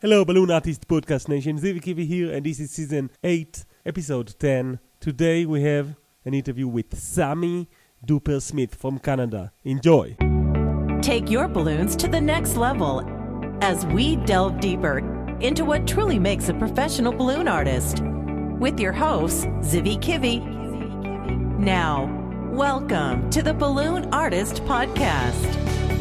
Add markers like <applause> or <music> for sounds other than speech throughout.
Hello, Balloon Artist Podcast Nation. Zivi Kivi here, and this is season 8, episode 10. Today we have an interview with Sammy Duper Smith from Canada. Enjoy. Take your balloons to the next level as we delve deeper into what truly makes a professional balloon artist. With your hosts, Zivi Kivi. Now, welcome to the Balloon Artist Podcast.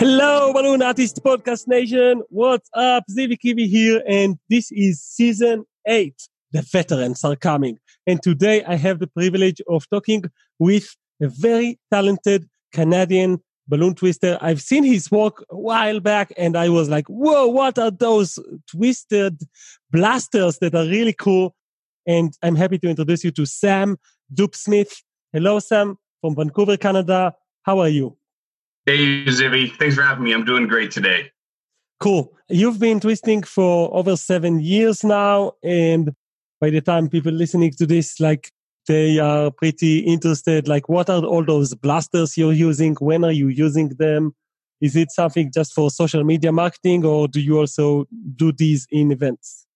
Hello, Balloon Artist Podcast Nation. What's up? Zivi Kivi here, and this is season eight. The veterans are coming. And today I have the privilege of talking with a very talented Canadian balloon twister. I've seen his work a while back and I was like, whoa, what are those twisted blasters that are really cool? And I'm happy to introduce you to Sam Dupsmith. Hello, Sam from Vancouver, Canada. How are you? Hey, Zivi. Thanks for having me. I'm doing great today. Cool. You've been twisting for over seven years now. And by the time people listening to this, like they are pretty interested, like what are all those blasters you're using? When are you using them? Is it something just for social media marketing or do you also do these in events?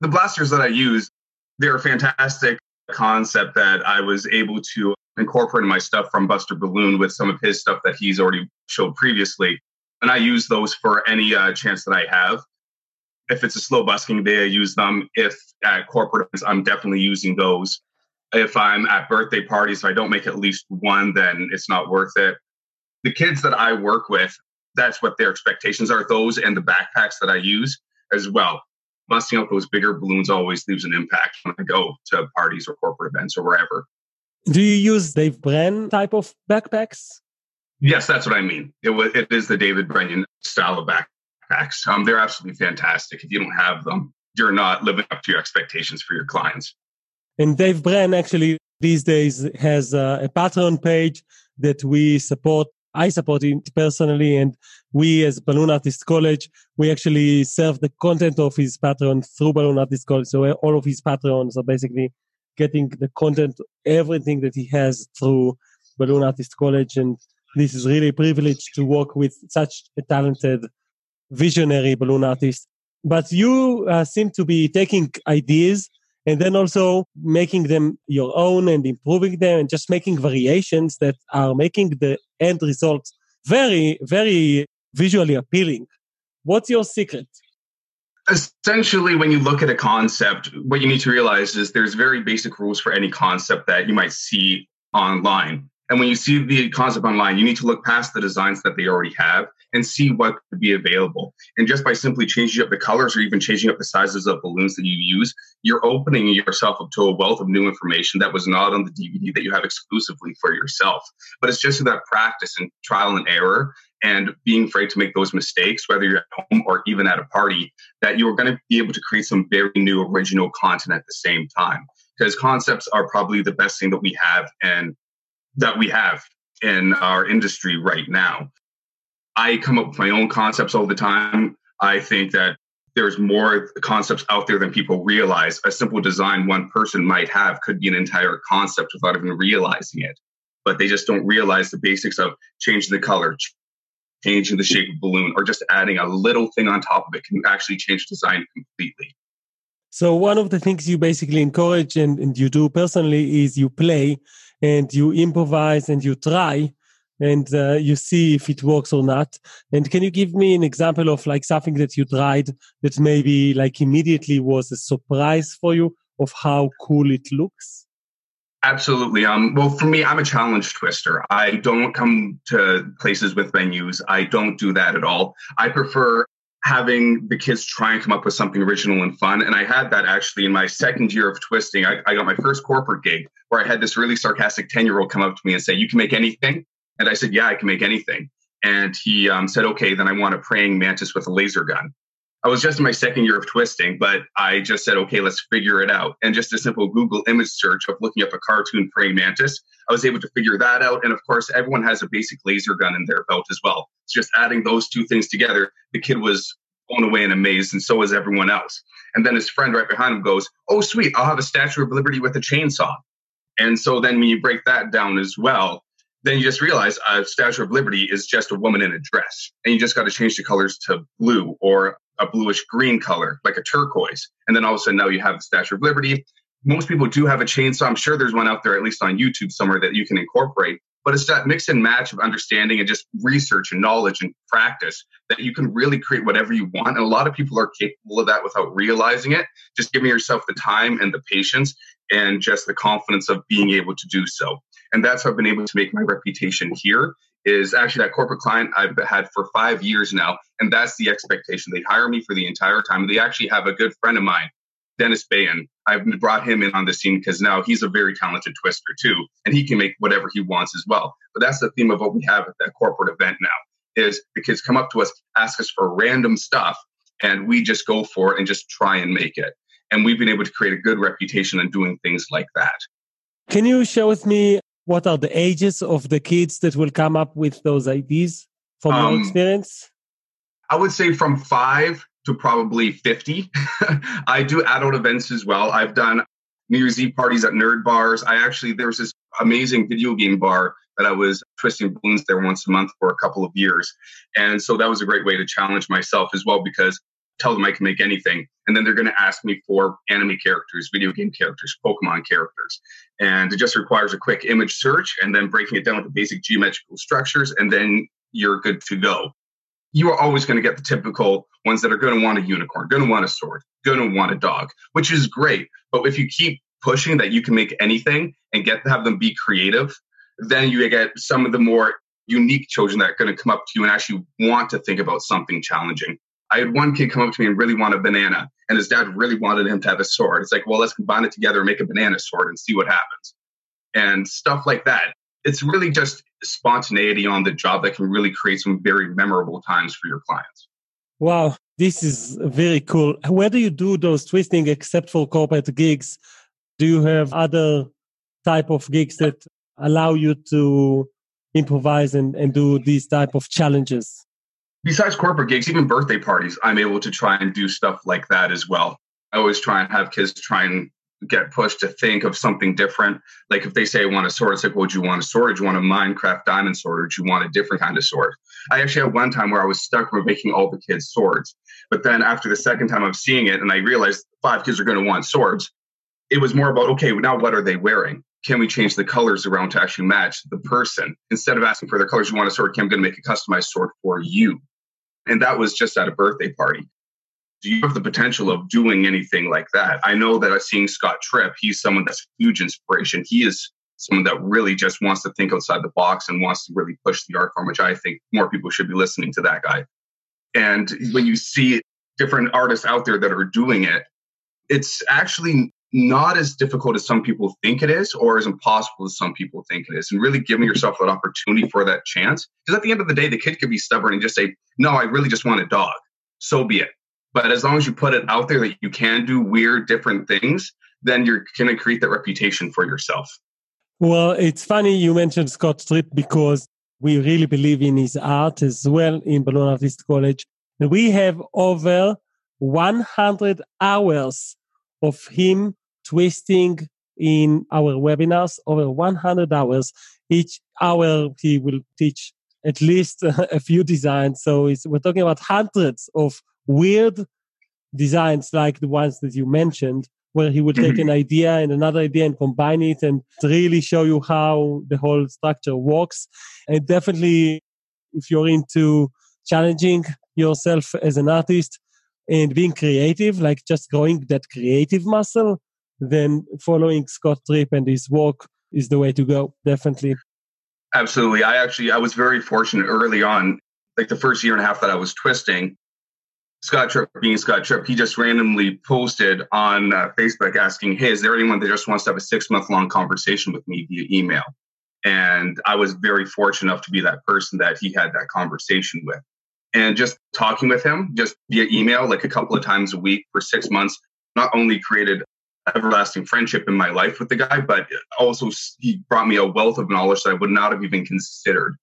The blasters that I use, they're a fantastic concept that I was able to incorporating my stuff from Buster Balloon with some of his stuff that he's already showed previously. And I use those for any uh, chance that I have. If it's a slow busking day, I use them. If at corporate events, I'm definitely using those. If I'm at birthday parties, if I don't make at least one, then it's not worth it. The kids that I work with, that's what their expectations are. Those and the backpacks that I use as well. Busting out those bigger balloons always leaves an impact when I go to parties or corporate events or wherever. Do you use Dave Bren type of backpacks? Yes, that's what I mean. It was it is the David Brennan style of backpacks. Um, they're absolutely fantastic. If you don't have them, you're not living up to your expectations for your clients. And Dave Bren actually these days has a, a Patreon page that we support. I support it personally, and we as Balloon Artist College, we actually serve the content of his Patreon through Balloon Artist College. So all of his Patreons are basically getting the content, everything that he has through Balloon Artist College. And this is really a privilege to work with such a talented, visionary balloon artist. But you uh, seem to be taking ideas and then also making them your own and improving them and just making variations that are making the end result very, very visually appealing. What's your secret? Essentially when you look at a concept what you need to realize is there's very basic rules for any concept that you might see online and when you see the concept online you need to look past the designs that they already have and see what could be available and just by simply changing up the colors or even changing up the sizes of balloons that you use you're opening yourself up to a wealth of new information that was not on the dvd that you have exclusively for yourself but it's just that practice and trial and error and being afraid to make those mistakes, whether you're at home or even at a party, that you're going to be able to create some very new original content at the same time. Because concepts are probably the best thing that we have and that we have in our industry right now. I come up with my own concepts all the time. I think that there's more concepts out there than people realize. A simple design one person might have could be an entire concept without even realizing it. But they just don't realize the basics of changing the color, changing the shape of balloon or just adding a little thing on top of it can actually change design completely. So one of the things you basically encourage and, and you do personally is you play and you improvise and you try and uh, you see if it works or not. And can you give me an example of like something that you tried that maybe like immediately was a surprise for you of how cool it looks? Absolutely. Um, well, for me, I'm a challenge twister. I don't come to places with venues. I don't do that at all. I prefer having the kids try and come up with something original and fun. And I had that actually in my second year of twisting. I, I got my first corporate gig where I had this really sarcastic 10 year old come up to me and say, You can make anything? And I said, Yeah, I can make anything. And he um, said, Okay, then I want a praying mantis with a laser gun. I was just in my second year of twisting, but I just said, okay, let's figure it out. And just a simple Google image search of looking up a cartoon praying mantis, I was able to figure that out. And of course, everyone has a basic laser gun in their belt as well. It's just adding those two things together. The kid was blown away and amazed, and so was everyone else. And then his friend right behind him goes, oh, sweet, I'll have a Statue of Liberty with a chainsaw. And so then when you break that down as well, then you just realize a Statue of Liberty is just a woman in a dress. And you just got to change the colors to blue or a bluish green color, like a turquoise. And then all of a sudden now you have the Statue of Liberty. Most people do have a chainsaw. I'm sure there's one out there, at least on YouTube somewhere, that you can incorporate. But it's that mix and match of understanding and just research and knowledge and practice that you can really create whatever you want. And a lot of people are capable of that without realizing it. Just giving yourself the time and the patience and just the confidence of being able to do so. And that's how I've been able to make my reputation here is actually that corporate client I've had for five years now. And that's the expectation. They hire me for the entire time. They actually have a good friend of mine, Dennis Bayan. I've brought him in on the scene because now he's a very talented twister too, and he can make whatever he wants as well. But that's the theme of what we have at that corporate event now is the kids come up to us, ask us for random stuff, and we just go for it and just try and make it. And we've been able to create a good reputation in doing things like that. Can you share with me what are the ages of the kids that will come up with those ideas from um, your experience? I would say from five to probably 50. <laughs> I do adult events as well. I've done New Year's Eve parties at nerd bars. I actually, there was this amazing video game bar that I was twisting balloons there once a month for a couple of years. And so that was a great way to challenge myself as well because tell them I can make anything. And then they're going to ask me for anime characters, video game characters, Pokemon characters. And it just requires a quick image search and then breaking it down into basic geometrical structures. And then you're good to go. You are always going to get the typical ones that are going to want a unicorn, going to want a sword, going to want a dog, which is great. But if you keep pushing that you can make anything and get to have them be creative, then you get some of the more unique children that are going to come up to you and actually want to think about something challenging. I had one kid come up to me and really want a banana, and his dad really wanted him to have a sword. It's like, well, let's combine it together and make a banana sword and see what happens. And stuff like that. It's really just spontaneity on the job that can really create some very memorable times for your clients. Wow, this is very cool. Where do you do those twisting except for corporate gigs? Do you have other type of gigs that allow you to improvise and, and do these type of challenges? Besides corporate gigs, even birthday parties, I'm able to try and do stuff like that as well. I always try and have kids try and get pushed to think of something different. Like if they say I want a sword, it's like, well, do you want a sword? Do you want a Minecraft diamond sword or do you want a different kind of sword? I actually had one time where I was stuck with making all the kids swords. But then after the second time of seeing it and I realized five kids are going to want swords, it was more about, okay, now what are they wearing? Can we change the colors around to actually match the person? Instead of asking for their colors, you want a sword, okay, I'm going to make a customized sword for you. And that was just at a birthday party. Do you have the potential of doing anything like that? I know that I've seen Scott Tripp. He's someone that's huge inspiration. He is someone that really just wants to think outside the box and wants to really push the art form, which I think more people should be listening to that guy. And when you see different artists out there that are doing it, it's actually not as difficult as some people think it is or as impossible as some people think it is. And really giving yourself that opportunity for that chance. Because at the end of the day the kid could be stubborn and just say no i really just want a dog. So be it. But as long as you put it out there that you can do weird different things then you're going to create that reputation for yourself. Well it's funny you mentioned scott tripp because we really believe in his art as well in balloon artist college. And we have over 100 hours of him twisting in our webinars over 100 hours. Each hour he will teach at least <laughs> a few designs. So we're talking about hundreds of weird designs like the ones that you mentioned, where he will take an <clears throat> idea and another idea and combine it and really show you how the whole structure works. And definitely, if you're into challenging yourself as an artist, and being creative, like just growing that creative muscle, then following Scott Tripp and his work is the way to go. Definitely. Absolutely. I actually I was very fortunate early on, like the first year and a half that I was twisting. Scott Tripp, being Scott Tripp, he just randomly posted on uh, Facebook asking, "Hey, is there anyone that just wants to have a six month long conversation with me via email?" And I was very fortunate enough to be that person that he had that conversation with and just talking with him just via email like a couple of times a week for six months not only created everlasting friendship in my life with the guy but also he brought me a wealth of knowledge that i would not have even considered.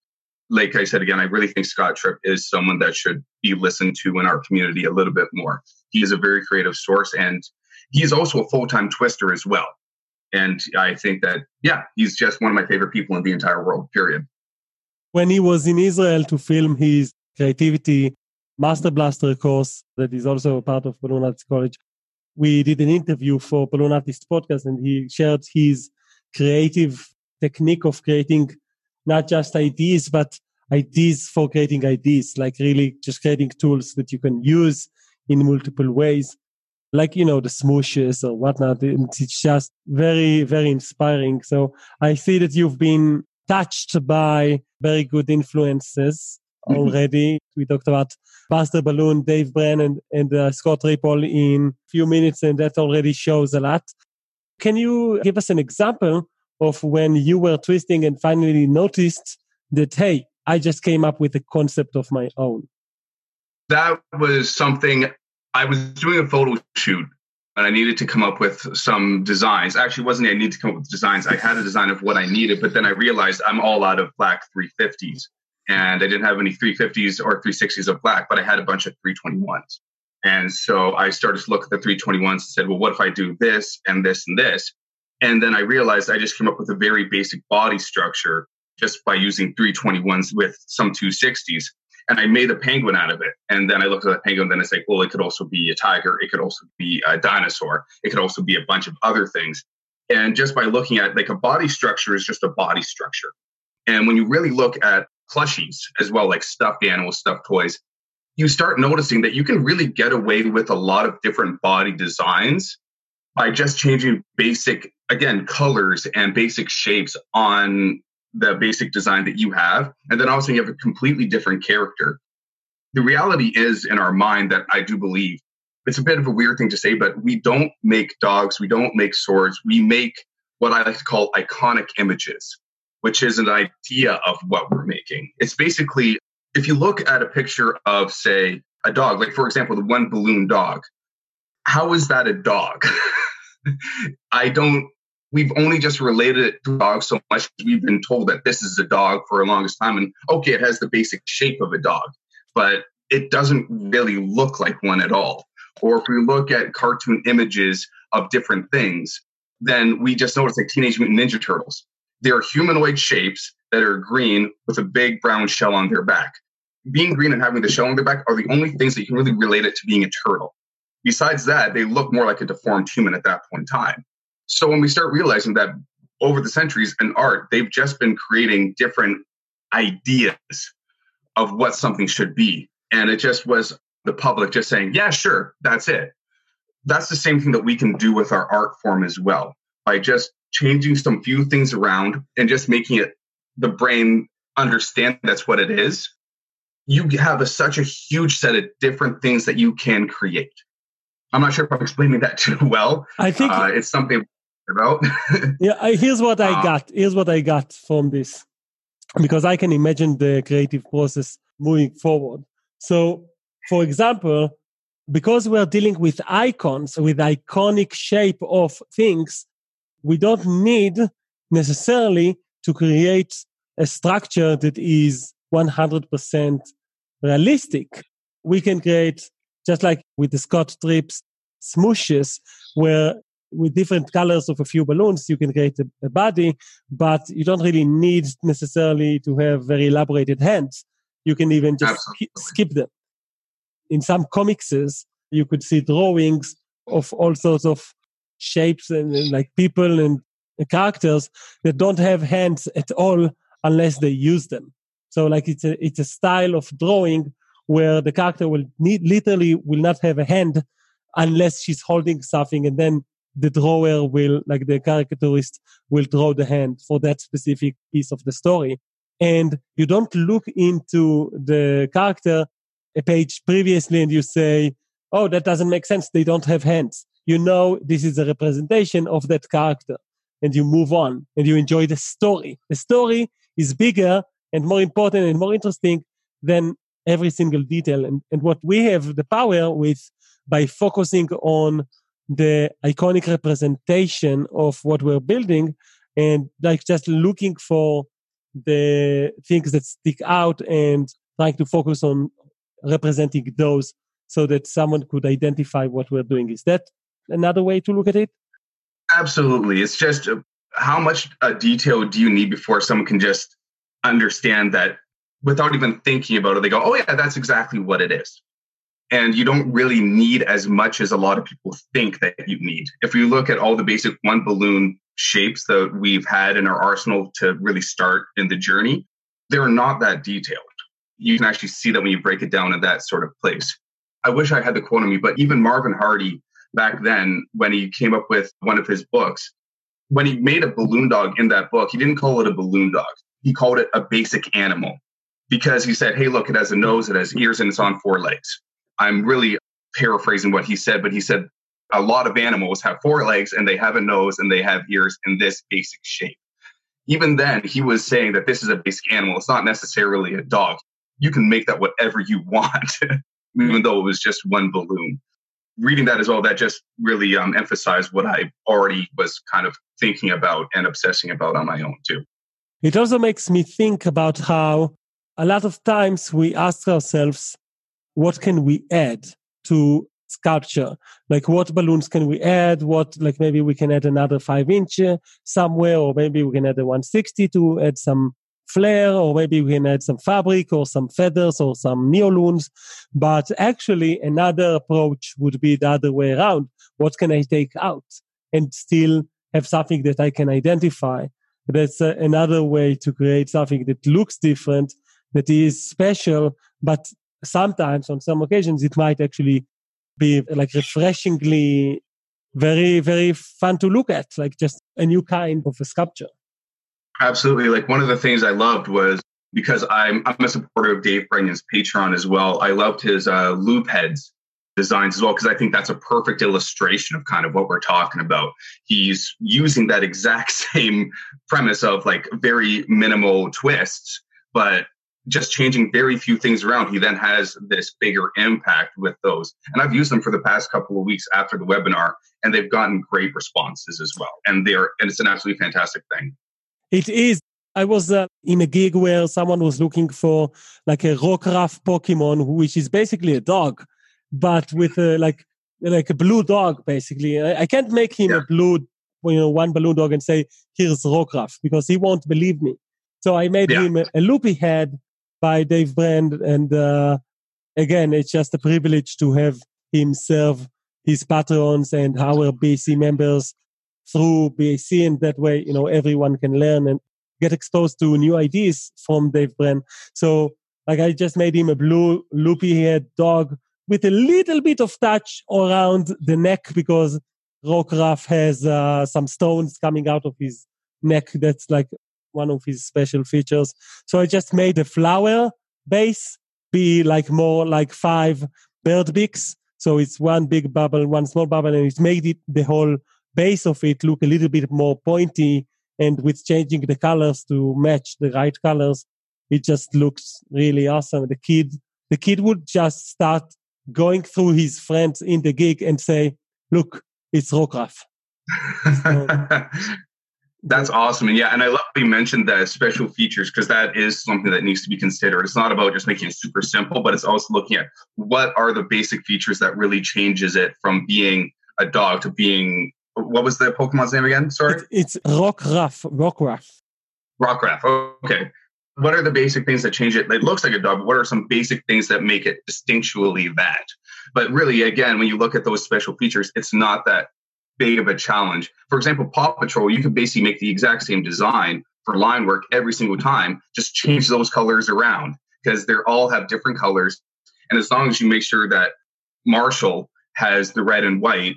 Like i said again i really think scott tripp is someone that should be listened to in our community a little bit more. He is a very creative source and he's also a full-time twister as well. And i think that yeah he's just one of my favorite people in the entire world period. When he was in Israel to film his creativity master blaster course that is also a part of Artist College, we did an interview for Balloon Artist podcast and he shared his creative technique of creating not just ideas, but ideas for creating ideas, like really just creating tools that you can use in multiple ways, like, you know, the smooshes or whatnot. It's just very, very inspiring. So I see that you've been touched by very good influences. Already. we talked about Buster Balloon, Dave Bren, and, and uh, Scott Ripple in a few minutes, and that already shows a lot. Can you give us an example of when you were twisting and finally noticed that, hey, I just came up with a concept of my own? That was something I was doing a photo shoot and I needed to come up with some designs. Actually, wasn't I needed to come up with designs. I had a design of what I needed, but then I realized I'm all out of black 350s and I didn't have any 350s or 360s of black, but I had a bunch of 321s. And so I started to look at the 321s and said, well, what if I do this and this and this? And then I realized I just came up with a very basic body structure just by using 321s with some 260s. And I made a penguin out of it. And then I looked at the penguin, and then it's like, well, it could also be a tiger. It could also be a dinosaur. It could also be a bunch of other things. And just by looking at like a body structure is just a body structure. And when you really look at plushies as well, like stuffed animals, stuffed toys, you start noticing that you can really get away with a lot of different body designs by just changing basic, again, colors and basic shapes on the basic design that you have. And then also you have a completely different character. The reality is in our mind that I do believe it's a bit of a weird thing to say, but we don't make dogs, we don't make swords, we make what I like to call iconic images which is an idea of what we're making. It's basically, if you look at a picture of, say, a dog, like for example, the one balloon dog, how is that a dog? <laughs> I don't, we've only just related it to dogs so much. We've been told that this is a dog for a longest time. And okay, it has the basic shape of a dog, but it doesn't really look like one at all. Or if we look at cartoon images of different things, then we just notice like Teenage Mutant Ninja Turtles. They're humanoid shapes that are green with a big brown shell on their back. Being green and having the shell on their back are the only things that you can really relate it to being a turtle. Besides that, they look more like a deformed human at that point in time. So when we start realizing that over the centuries in art, they've just been creating different ideas of what something should be. And it just was the public just saying, yeah, sure, that's it. That's the same thing that we can do with our art form as well by just changing some few things around and just making it the brain understand that's what it is, you have a, such a huge set of different things that you can create. I'm not sure if I'm explaining that <laughs> too well. I think uh, it's something about. <laughs> yeah, here's what I uh, got. Here's what I got from this, because I can imagine the creative process moving forward. So, for example, because we're dealing with icons, with iconic shape of things, we don't need necessarily to create a structure that is 100% realistic. We can create, just like with the Scott Tripp's smooshes, where with different colors of a few balloons, you can create a, a, body, but you don't really need necessarily to have very elaborated hands. You can even just sk- skip them. In some comicses, you could see drawings of all sorts of shapes and, and like people and characters that don't have hands at all unless they use them. So like it's a it's a style of drawing where the character will need literally will not have a hand unless she's holding something and then the drawer will like the caricaturist will draw the hand for that specific piece of the story. And you don't look into the character a page previously and you say oh that doesn't make sense. They don't have hands you know this is a representation of that character and you move on and you enjoy the story. The story is bigger and more important and more interesting than every single detail. And, and what we have the power with by focusing on the iconic representation of what we're building and like just looking for the things that stick out and trying to focus on representing those so that someone could identify what we're doing. Is that another way to look at it? Absolutely. It's just uh, how much uh, detail do you need before someone can just understand that without even thinking about it, they go, oh, yeah, that's exactly what it is. And you don't really need as much as a lot of people think that you need. If you look at all the basic one balloon shapes that we've had in our arsenal to really start in the journey, they're not that detailed. You can actually see that when you break it down in that sort of place. I wish I had the quote on me, but even Marvin Hardy back then, when he came up with one of his books, when he made a balloon dog in that book, he didn't call it a balloon dog. He called it a basic animal because he said, hey, look, it has a nose, it has ears, and it's on four legs. I'm really paraphrasing what he said, but he said a lot of animals have four legs and they have a nose and they have ears in this basic shape. Even then, he was saying that this is a basic animal. It's not necessarily a dog. You can make that whatever you <laughs> want, even though it was just one balloon. Reading that as well, that just really um, emphasized what I already was kind of thinking about and obsessing about on my own, too. It also makes me think about how a lot of times we ask ourselves, what can we add to sculpture? Like what balloons can we add? What, like maybe we can add another five inch somewhere, or maybe we can add a 160 to add some flair, or maybe we can add some fabric or some feathers or some neoloons. But actually another approach would be the other way around. What can I take out and still have something that I can identify? That's uh, another way to create something that looks different, that is special, but sometimes on some occasions it might actually be like refreshingly very very fun to look at like just a new kind of a sculpture absolutely like one of the things i loved was because i'm i'm a supporter of dave Brennan's patreon as well i loved his uh, loop heads designs as well because i think that's a perfect illustration of kind of what we're talking about he's using that exact <laughs> same premise of like very minimal twists but just changing very few things around, he then has this bigger impact with those. And I've used them for the past couple of weeks after the webinar, and they've gotten great responses as well. And they're and it's an absolutely fantastic thing. It is. I was uh, in a gig where someone was looking for like a Rockruff Pokemon, which is basically a dog, but with a, like like a blue dog. Basically, I, I can't make him yeah. a blue, you know, one balloon dog and say here's Rockruff because he won't believe me. So I made yeah. him a, a loopy head by Dave Brand. And uh, again, it's just a privilege to have him serve his patrons and our BC members through BAC. And that way, you know, everyone can learn and get exposed to new ideas from Dave Brand. So, like, I just made him a blue loopy haired dog with a little bit of touch around the neck because Rockruff has uh, some stones coming out of his neck that's like one of his special features. So I just made the flower base be like more like five bird beaks. So it's one big bubble, one small bubble, and it made it the whole base of it look a little bit more pointy. And with changing the colors to match the right colors, it just looks really awesome. The kid, the kid would just start going through his friends in the gig and say, "Look, it's Rockruff." So, <laughs> That's awesome. And yeah, and I love you mentioned the special features because that is something that needs to be considered. It's not about just making it super simple, but it's also looking at what are the basic features that really changes it from being a dog to being what was the Pokemon's name again? Sorry? It's, it's Rockruff. Rockruff. Rockruff. Okay. What are the basic things that change it? It looks like a dog, but what are some basic things that make it distinctually that? But really, again, when you look at those special features, it's not that big of a challenge. For example, Paw Patrol, you can basically make the exact same design for line work every single time, just change those colors around because they all have different colors. And as long as you make sure that Marshall has the red and white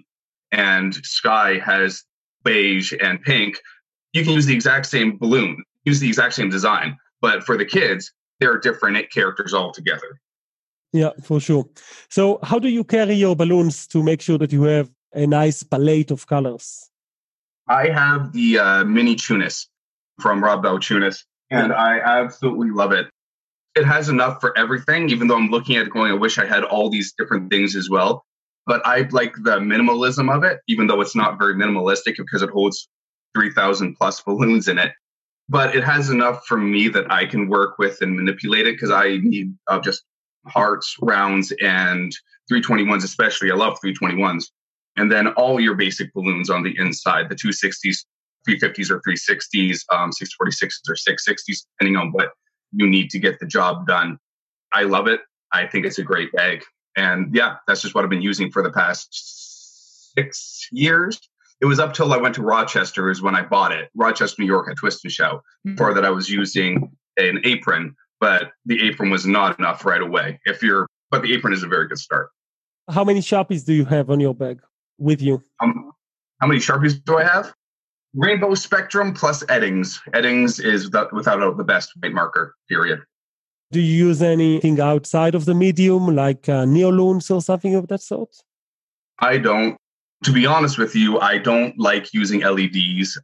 and Skye has beige and pink, you can use the exact same balloon, use the exact same design. But for the kids, there are different characters altogether. Yeah, for sure. So, how do you carry your balloons to make sure that you have a nice palette of colors? I have the uh, mini Tunis from Rob Bell Tunis, and I absolutely love it. It has enough for everything, even though I'm looking at it going, I wish I had all these different things as well. But I like the minimalism of it, even though it's not very minimalistic because it holds 3,000 plus balloons in it. But it has enough for me that I can work with and manipulate it because I need uh, just hearts, rounds, and 321s, especially. I love 321s and then all your basic balloons on the inside, the 260s, 350s or 360s, um, 646s or 660s, depending on what you need to get the job done. I love it. I think it's a great bag. And yeah, that's just what I've been using for the past six years. It was up till I went to Rochester is when I bought it. Rochester, New York at Twist and Shout. Mm-hmm. Before that I was using an apron, but the apron was not enough right away. If you're but the apron is a very good start. How many Sharpies do you have on your bag with you? Um, how many Sharpies do I have? Rainbow Spectrum plus Eddings. Eddings is the, without a, the best white marker, period. Do you use anything outside of the medium, like uh, Neoloons or something of that sort? I don't. To be honest with you, I don't like using LEDs.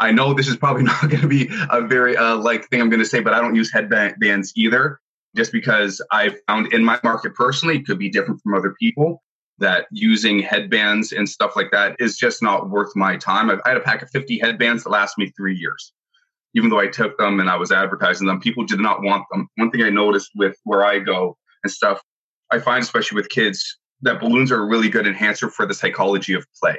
I know this is probably <laughs> not going to be a very uh, like thing I'm going to say, but I don't use headbands either, just because I found in my market personally, it could be different from other people that using headbands and stuff like that is just not worth my time. I had a pack of 50 headbands that last me three years. Even though I took them and I was advertising them, people did not want them. One thing I noticed with where I go and stuff, I find, especially with kids, that balloons are a really good enhancer for the psychology of play.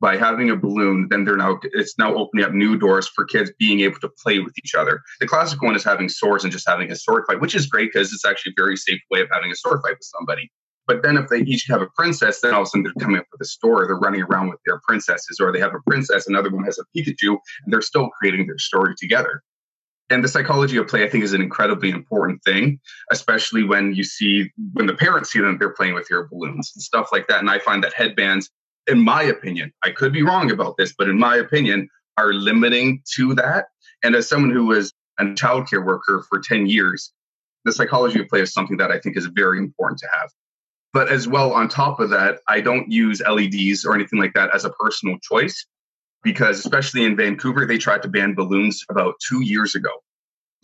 By having a balloon, then they're now it's now opening up new doors for kids being able to play with each other. The classic one is having swords and just having a sword fight, which is great because it's actually a very safe way of having a sword fight with somebody. But then if they each have a princess, then all of a sudden they're coming up with a story. They're running around with their princesses, or they have a princess, another one has a Pikachu, and they're still creating their story together. And the psychology of play, I think, is an incredibly important thing, especially when you see when the parents see them, they're playing with your balloons and stuff like that. And I find that headbands, in my opinion, I could be wrong about this, but in my opinion, are limiting to that. And as someone who was a childcare worker for 10 years, the psychology of play is something that I think is very important to have. But as well, on top of that, I don't use LEDs or anything like that as a personal choice because, especially in Vancouver, they tried to ban balloons about two years ago,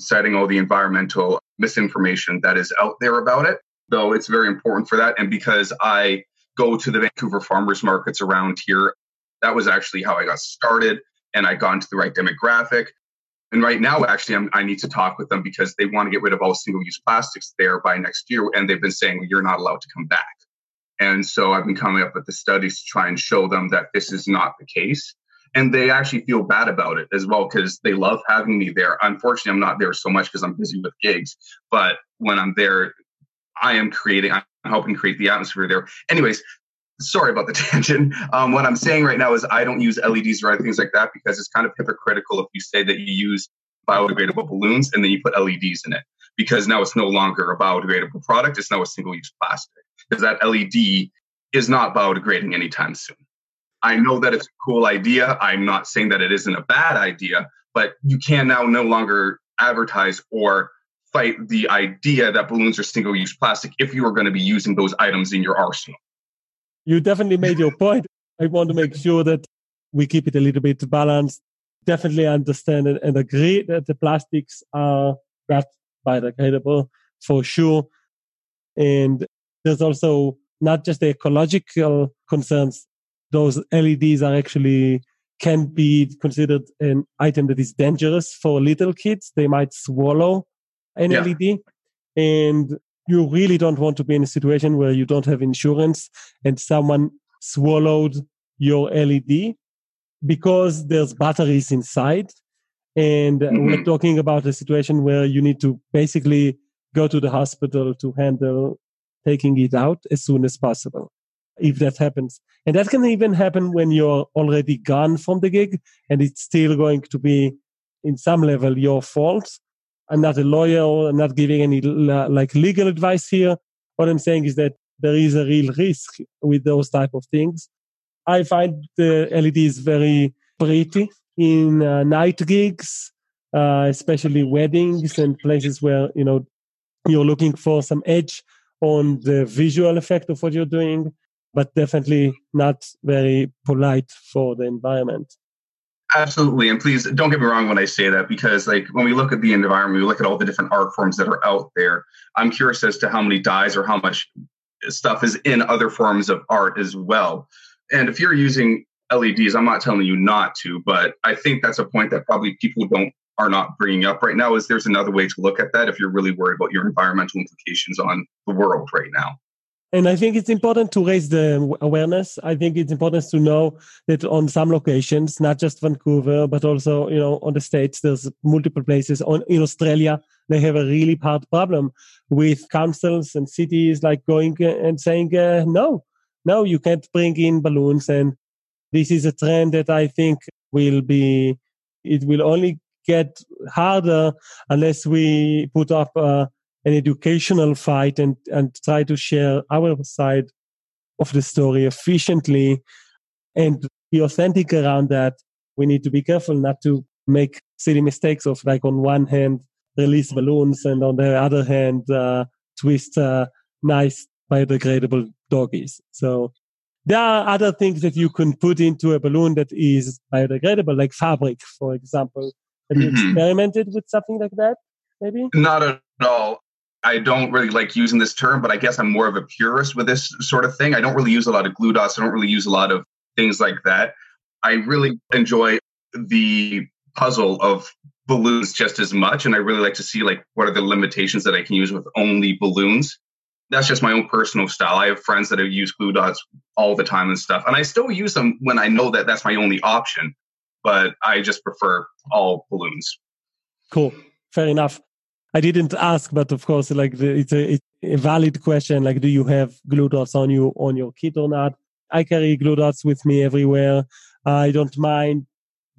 citing all the environmental misinformation that is out there about it. Though it's very important for that. And because I go to the Vancouver farmers markets around here, that was actually how I got started and I got into the right demographic. And right now, actually, I'm, i need to talk with them because they want to get rid of all single use plastics there by next year. And they've been saying, well, you're not allowed to come back. And so I've been coming up with the studies to try and show them that this is not the case. And they actually feel bad about it as well because they love having me there. Unfortunately, I'm not there so much because I'm busy with gigs. But when I'm there, I am creating, I'm helping create the atmosphere there. Anyways, sorry about the <laughs> tangent. Um, what I'm saying right now is I don't use LEDs or other things like that because it's kind of hypocritical if you say that you use biodegradable balloons and then you put LEDs in it because now it's no longer a biodegradable product. It's now a single use plastic because that LED is not biodegrading anytime soon. I know that it's a cool idea. I'm not saying that it isn't a bad idea, but you can now no longer advertise or fight the idea that balloons are single use plastic if you are going to be using those items in your arsenal you definitely made your point. I want to make sure that we keep it a little bit balanced. Definitely understand and, and agree that the plastics are not biodegradable for sure. And there's also not just the ecological concerns. Those LEDs are actually can be considered an item that is dangerous for little kids. They might swallow an yeah. LED. And you really don't want to be in a situation where you don't have insurance and someone swallowed your LED because there's batteries inside. And mm-hmm. we're talking about a situation where you need to basically go to the hospital to handle taking it out as soon as possible if that happens. And that can even happen when you're already gone from the gig and it's still going to be in some level your fault I'm not a lawyer. I'm not giving any like legal advice here. What I'm saying is that there is a real risk with those type of things. I find the LEDs very pretty in uh, night gigs, uh, especially weddings and places where you know you're looking for some edge on the visual effect of what you're doing, but definitely not very polite for the environment. Absolutely. And please don't get me wrong when I say that, because like when we look at the environment, we look at all the different art forms that are out there. I'm curious as to how many dyes or how much stuff is in other forms of art as well. And if you're using LEDs, I'm not telling you not to, but I think that's a point that probably people don't are not bringing up right now is there's another way to look at that if you're really worried about your environmental implications on the world right now. And I think it's important to raise the awareness. I think it's important to know that on some locations, not just Vancouver, but also, you know, on the States, there's multiple places. On, in Australia, they have a really hard problem with councils and cities like going and saying, uh, no, no, you can't bring in balloons. And this is a trend that I think will be, it will only get harder unless we put up uh, an educational fight and, and try to share our side of the story efficiently and be authentic around that. We need to be careful not to make silly mistakes of like on one hand release balloons and on the other hand uh, twist uh, nice biodegradable doggies. So there are other things that you can put into a balloon that is biodegradable, like fabric, for example. Have you mm-hmm. experimented with something like that? Maybe not at all. I don't really like using this term, but I guess I'm more of a purist with this sort of thing. I don't really use a lot of glue dots. I don't really use a lot of things like that. I really enjoy the puzzle of balloons just as much. And I really like to see like what are the limitations that I can use with only balloons. That's just my own personal style. I have friends that have used glue dots all the time and stuff. And I still use them when I know that that's my only option, but I just prefer all balloons. Cool. Fair enough. I didn't ask, but of course, like it's a, it's a valid question. Like, do you have glue dots on you on your kit or not? I carry glue dots with me everywhere. I don't mind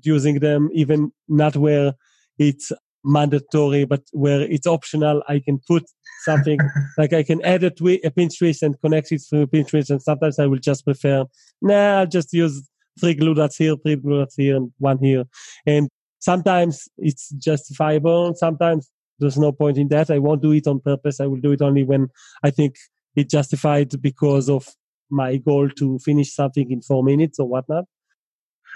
using them, even not where it's mandatory, but where it's optional. I can put something <laughs> like I can add a, twi- a pinch twist and connect it through a pinch twist. And sometimes I will just prefer, nah, I'll just use three glue dots here, three glue dots here, and one here. And sometimes it's justifiable. Sometimes there's no point in that. I won't do it on purpose. I will do it only when I think it's justified because of my goal to finish something in four minutes or whatnot.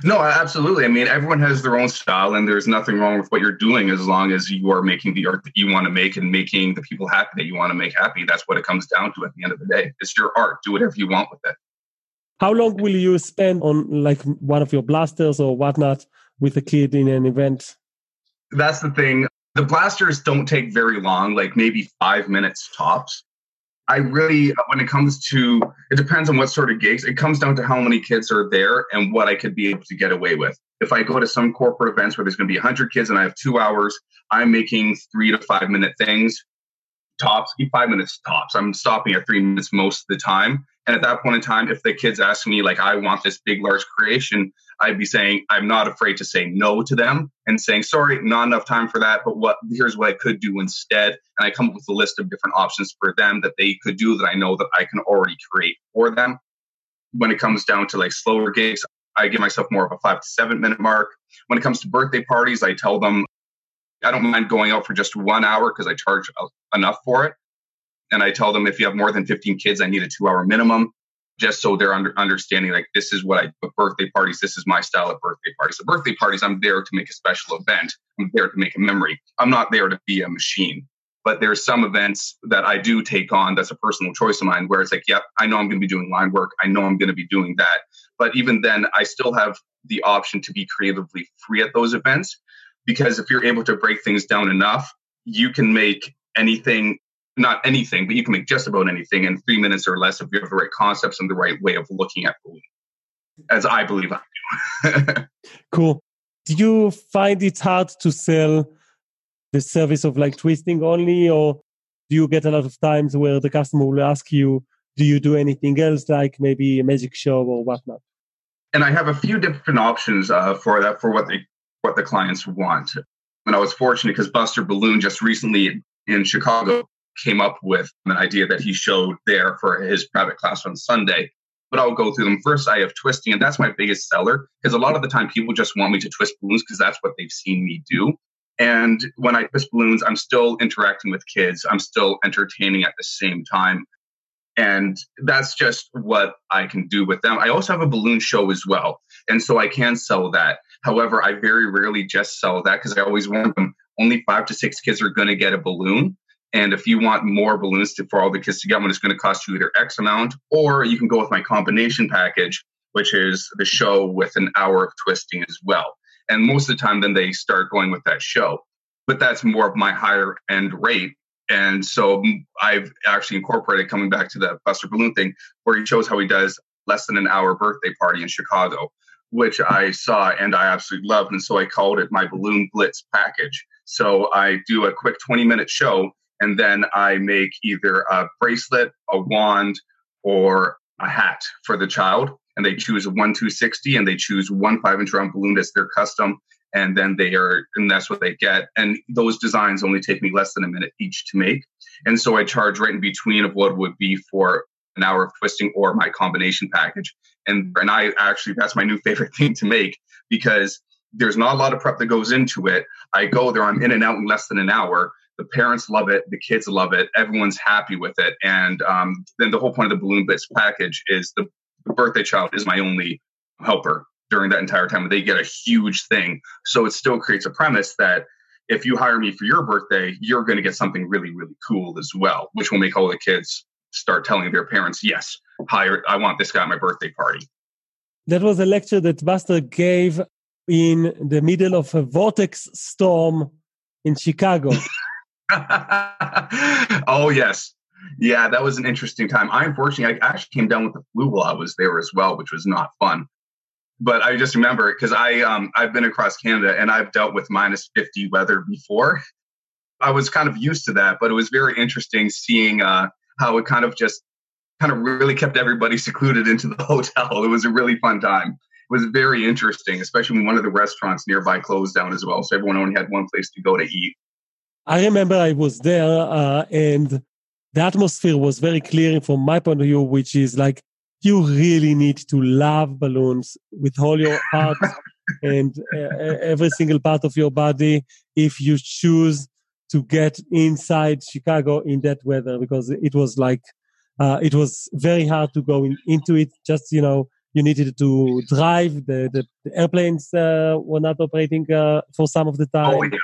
No, absolutely. I mean, everyone has their own style, and there's nothing wrong with what you're doing as long as you are making the art that you want to make and making the people happy that you want to make happy. That's what it comes down to at the end of the day. It's your art. Do whatever you want with it. How long will you spend on like one of your blasters or whatnot with a kid in an event? That's the thing. The blasters don't take very long, like maybe five minutes tops. I really, uh, when it comes to, it depends on what sort of gigs. It comes down to how many kids are there and what I could be able to get away with. If I go to some corporate events where there's going to be 100 kids and I have two hours, I'm making three to five minute things, tops, five minutes tops. I'm stopping at three minutes most of the time. And at that point in time, if the kids ask me, like, I want this big, large creation, I'd be saying, I'm not afraid to say no to them and saying, sorry, not enough time for that, but what, here's what I could do instead. And I come up with a list of different options for them that they could do that I know that I can already create for them. When it comes down to like slower gigs, I give myself more of a five to seven minute mark. When it comes to birthday parties, I tell them I don't mind going out for just one hour because I charge enough for it and I tell them if you have more than 15 kids, I need a two hour minimum just so they're under, understanding like this is what I do birthday parties, this is my style of birthday parties. So birthday parties, I'm there to make a special event. I'm there to make a memory. I'm not there to be a machine. But there's some events that I do take on that's a personal choice of mine where it's like, yep, I know I'm going to be doing line work. I know I'm going to be doing that. But even then, I still have the option to be creatively free at those events because if you're able to break things down enough, you can make anything not anything, but you can make just about anything in three minutes or less if you have the right concepts and the right way of looking at the balloon, as I believe I do. <laughs> cool. Do you find it hard to sell the service of like twisting only, or do you get a lot of times where the customer will ask you, do you do anything else like maybe a magic show or whatnot? And I have a few different options uh, for that for what they what the clients want. And I was fortunate because Buster Balloon just recently in Chicago came up with an idea that he showed there for his private class on Sunday. But I'll go through them. First, I have twisting, and that's my biggest seller because a lot of the time people just want me to twist balloons because that's what they've seen me do. And when I twist balloons, I'm still interacting with kids, I'm still entertaining at the same time. And that's just what I can do with them. I also have a balloon show as well. And so I can sell that. However, I very rarely just sell that because I always warn them only five to six kids are going to get a balloon. And if you want more balloons to, for all the kids to get one, it's going to cost you either X amount, or you can go with my combination package, which is the show with an hour of twisting as well. And most of the time, then they start going with that show. But that's more of my higher end rate. And so mm, I've actually incorporated coming back to the Buster Balloon thing, where he shows how he does less than an hour birthday party in Chicago, which I saw and I absolutely loved. And so I called it my Balloon Blitz package. So I do a quick 20 minute show and then I make either a bracelet, a wand, or a hat for the child. And they choose a 1 260 and they choose one five inch round balloon that's their custom. And then they are, and that's what they get. And those designs only take me less than a minute each to make. And so I charge right in between of what would be for an hour of twisting or my combination package. And and I actually that's my new favorite <laughs> thing to make because there's not a lot of prep that goes into it. I go there, I'm in and out in less than an hour. The parents love it, the kids love it, everyone's happy with it, and um, then the whole point of the balloon blitz package is the, the birthday child is my only helper during that entire time. They get a huge thing, so it still creates a premise that if you hire me for your birthday, you're going to get something really, really cool as well, which will make all the kids start telling their parents, yes, hire, I want this guy at my birthday party. That was a lecture that Buster gave in the middle of a vortex storm in Chicago. <laughs> <laughs> oh, yes. Yeah, that was an interesting time. I unfortunately, I actually came down with the flu while I was there as well, which was not fun. But I just remember it because I um, I've been across Canada and I've dealt with minus fifty weather before. I was kind of used to that, but it was very interesting seeing uh, how it kind of just kind of really kept everybody <laughs> secluded into the hotel. It was a really fun time. It was very interesting, especially when one of the restaurants nearby closed down as well. So everyone only had one place to go to eat. I remember I was there uh, and the atmosphere was very clear from my point of view, which is like you really need to love balloons with all your <laughs> heart and uh, every single part of your body if you choose to get inside Chicago in that weather because it was like uh, it was very hard to go in, into it. Just you know, you needed to drive. The the, the airplanes uh, were not operating uh, for some of the time. Oh, yeah.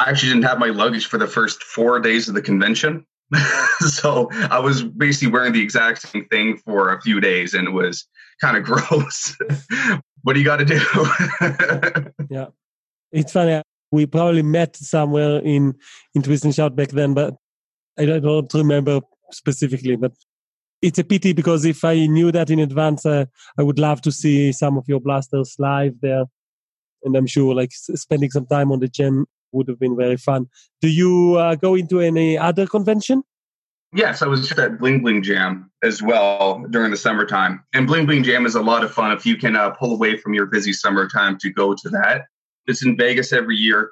I actually didn't have my luggage for the first four days of the convention. <laughs> so I was basically wearing the exact same thing for a few days, and it was kind of <laughs> gross. what do you got to do? <laughs> yeah, it's funny we probably met somewhere in in Twist and Shout back then, but I don't remember specifically. But it's a pity because if I knew that in advance, uh, I would love to see some of your blasters live there, and I'm sure like spending some time on the gem would have been very fun. Do you uh, go into any other convention? Yes, I was just at Bling Bling Jam as well during the summertime. And Bling Bling Jam is a lot of fun if you can uh, pull away from your busy summertime to go to that. It's in Vegas every year.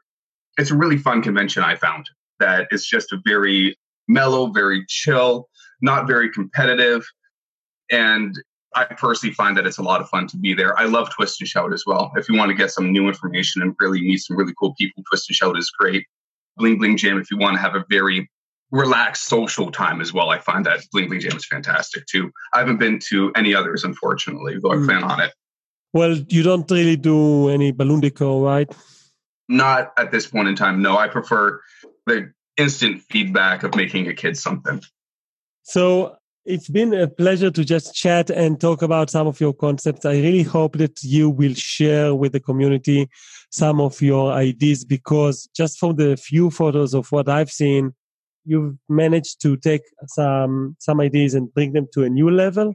It's a really fun convention, I found, that it's just a very mellow, very chill, not very competitive. And I personally find that it's a lot of fun to be there. I love Twist and Shout as well. If you want to get some new information and really meet some really cool people, Twist and Shout is great. Bling Bling Jam, if you want to have a very relaxed social time as well, I find that Bling Bling Jam is fantastic too. I haven't been to any others, unfortunately, though I plan on it. Well, you don't really do any balloon decor, right? Not at this point in time. No, I prefer the instant feedback of making a kid something. So it's been a pleasure to just chat and talk about some of your concepts. I really hope that you will share with the community some of your ideas because just from the few photos of what I've seen, you've managed to take some some ideas and bring them to a new level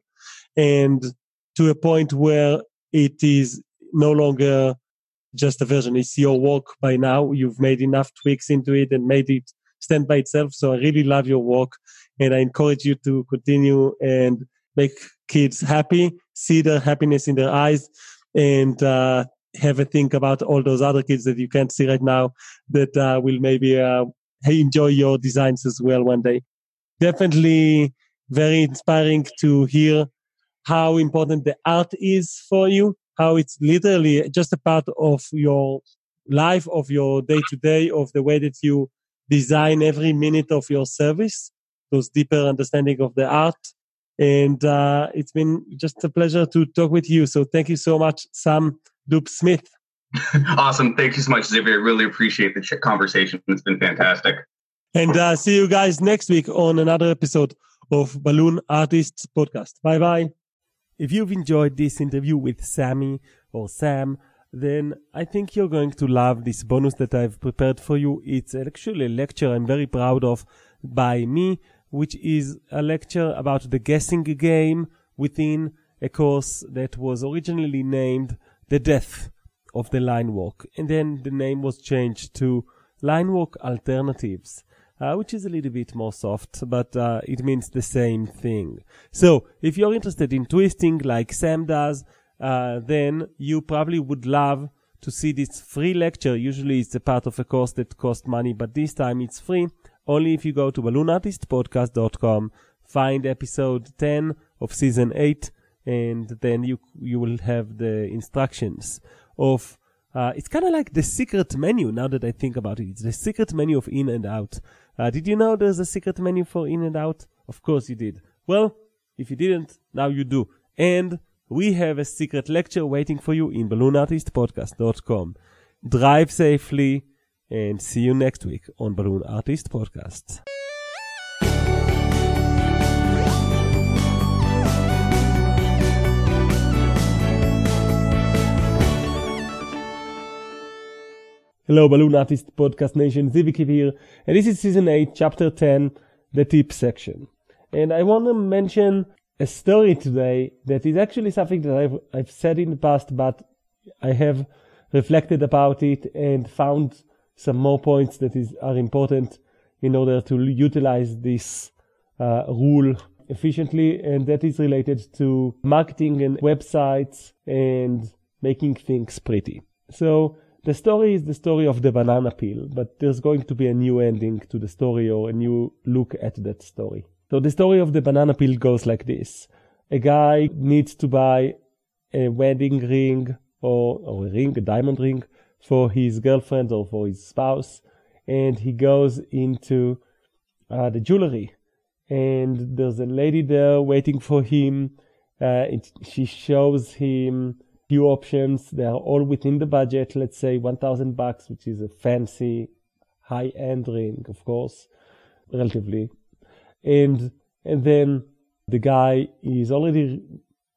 and to a point where it is no longer just a version. It's your work by now. You've made enough tweaks into it and made it stand by itself. So I really love your work and I encourage you to continue and make kids happy, see their happiness in their eyes and, uh, have a think about all those other kids that you can't see right now that uh, will maybe uh, enjoy your designs as well one day. Definitely very inspiring to hear how important the art is for you, how it's literally just a part of your life, of your day to day, of the way that you design every minute of your service, those deeper understanding of the art. And uh, it's been just a pleasure to talk with you. So thank you so much, Sam Doop Smith. <laughs> awesome. Thank you so much, Xavier. I really appreciate the conversation. It's been fantastic. And uh, see you guys next week on another episode of Balloon Artists Podcast. Bye bye. If you've enjoyed this interview with Sammy or Sam, then I think you're going to love this bonus that I've prepared for you. It's actually a lecture I'm very proud of by me, which is a lecture about the guessing game within a course that was originally named The Death of the Line Walk. And then the name was changed to Line Walk Alternatives. Uh, which is a little bit more soft, but uh, it means the same thing. So, if you're interested in twisting like Sam does, uh, then you probably would love to see this free lecture. Usually it's a part of a course that costs money, but this time it's free. Only if you go to balloonartistpodcast.com, find episode 10 of season 8, and then you, you will have the instructions of, uh, it's kind of like the secret menu now that I think about it. It's the secret menu of in and out. Uh, did you know there's a secret menu for in and out? Of course you did. Well, if you didn't, now you do. And we have a secret lecture waiting for you in balloonartistpodcast.com. Drive safely and see you next week on Balloon Artist Podcast. Hello, Balloon Artist Podcast Nation. Zivik here, and this is season 8, chapter 10, the tip section. And I want to mention a story today that is actually something that I've, I've said in the past, but I have reflected about it and found some more points that is, are important in order to utilize this uh, rule efficiently. And that is related to marketing and websites and making things pretty. So the story is the story of the banana peel, but there's going to be a new ending to the story or a new look at that story. So the story of the banana peel goes like this. A guy needs to buy a wedding ring or, or a ring, a diamond ring for his girlfriend or for his spouse. And he goes into uh, the jewelry and there's a lady there waiting for him. Uh, it, she shows him few options. They are all within the budget. Let's say 1000 bucks, which is a fancy high end ring, of course, relatively and and then the guy is already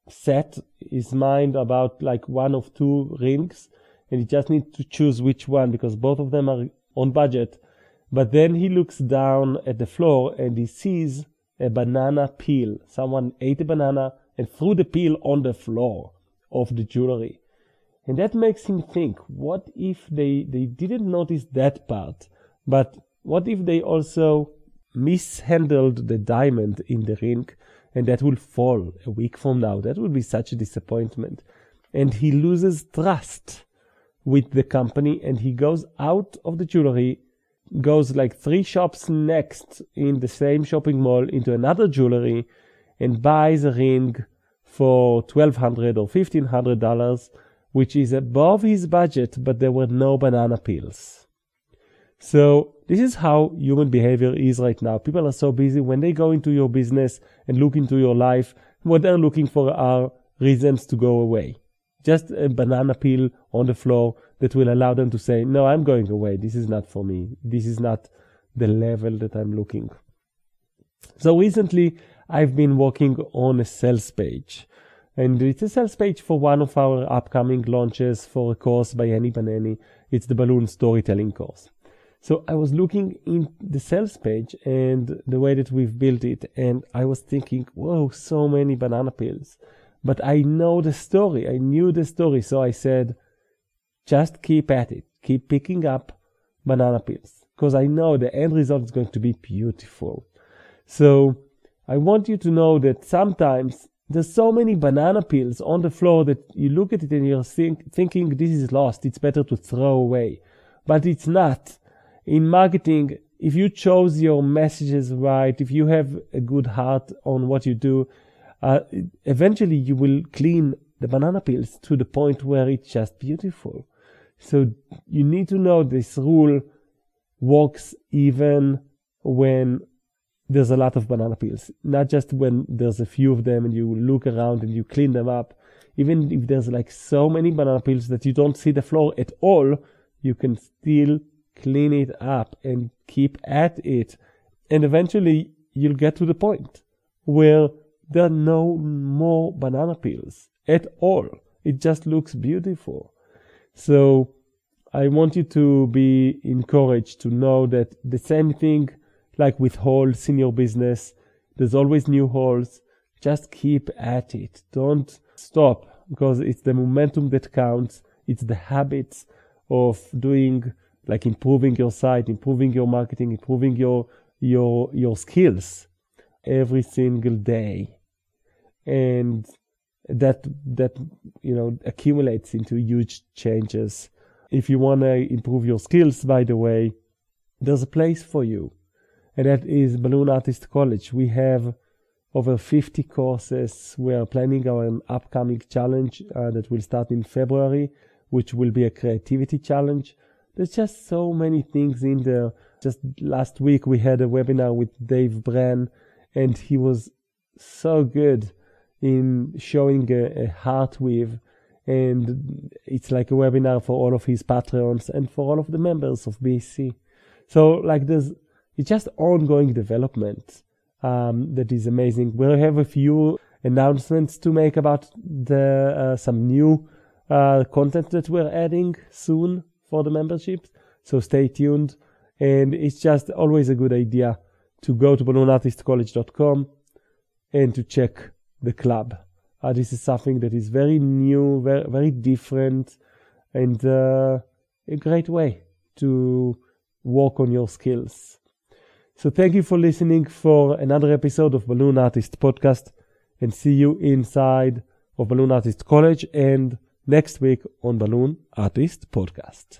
set his mind about like one of two rings and he just needs to choose which one because both of them are on budget. But then he looks down at the floor and he sees a banana peel. Someone ate a banana and threw the peel on the floor of the jewelry. And that makes him think what if they they didn't notice that part? But what if they also mishandled the diamond in the ring and that will fall a week from now. That would be such a disappointment. And he loses trust with the company and he goes out of the jewelry, goes like three shops next in the same shopping mall into another jewelry and buys a ring for 1200 or $1500, which is above his budget, but there were no banana peels. So this is how human behavior is right now. People are so busy when they go into your business and look into your life. What they're looking for are reasons to go away. Just a banana peel on the floor that will allow them to say, no, I'm going away. This is not for me. This is not the level that I'm looking. So recently I've been working on a sales page and it's a sales page for one of our upcoming launches for a course by Annie Banani. It's the balloon storytelling course. So I was looking in the sales page and the way that we've built it, and I was thinking, whoa, so many banana peels. But I know the story. I knew the story. So I said, just keep at it. Keep picking up banana peels. Because I know the end result is going to be beautiful. So I want you to know that sometimes there's so many banana peels on the floor that you look at it and you're think, thinking this is lost. It's better to throw away. But it's not in marketing, if you chose your messages right, if you have a good heart on what you do, uh, eventually you will clean the banana peels to the point where it's just beautiful. So you need to know this rule works even when there's a lot of banana peels, not just when there's a few of them and you look around and you clean them up. Even if there's like so many banana peels that you don't see the floor at all, you can still clean it up and keep at it. And eventually you'll get to the point where there are no more banana peels at all. It just looks beautiful. So I want you to be encouraged to know that the same thing like with holes in your business, there's always new holes. Just keep at it. Don't stop because it's the momentum that counts. It's the habits of doing like improving your site, improving your marketing, improving your your your skills every single day. And that that you know accumulates into huge changes. If you want to improve your skills, by the way, there's a place for you, and that is Balloon Artist College. We have over 50 courses. We are planning our upcoming challenge uh, that will start in February, which will be a creativity challenge. There's just so many things in there. Just last week we had a webinar with Dave Bran, and he was so good in showing a, a heart weave and it's like a webinar for all of his patrons and for all of the members of BC. So like there's it's just ongoing development um, that is amazing. We'll have a few announcements to make about the uh, some new uh, content that we're adding soon for the memberships. So stay tuned. And it's just always a good idea to go to balloonartistcollege.com and to check the club. Uh, this is something that is very new, very, very different, and uh, a great way to work on your skills. So thank you for listening for another episode of Balloon Artist Podcast and see you inside of Balloon Artist College and next week on Balloon Artist Podcast.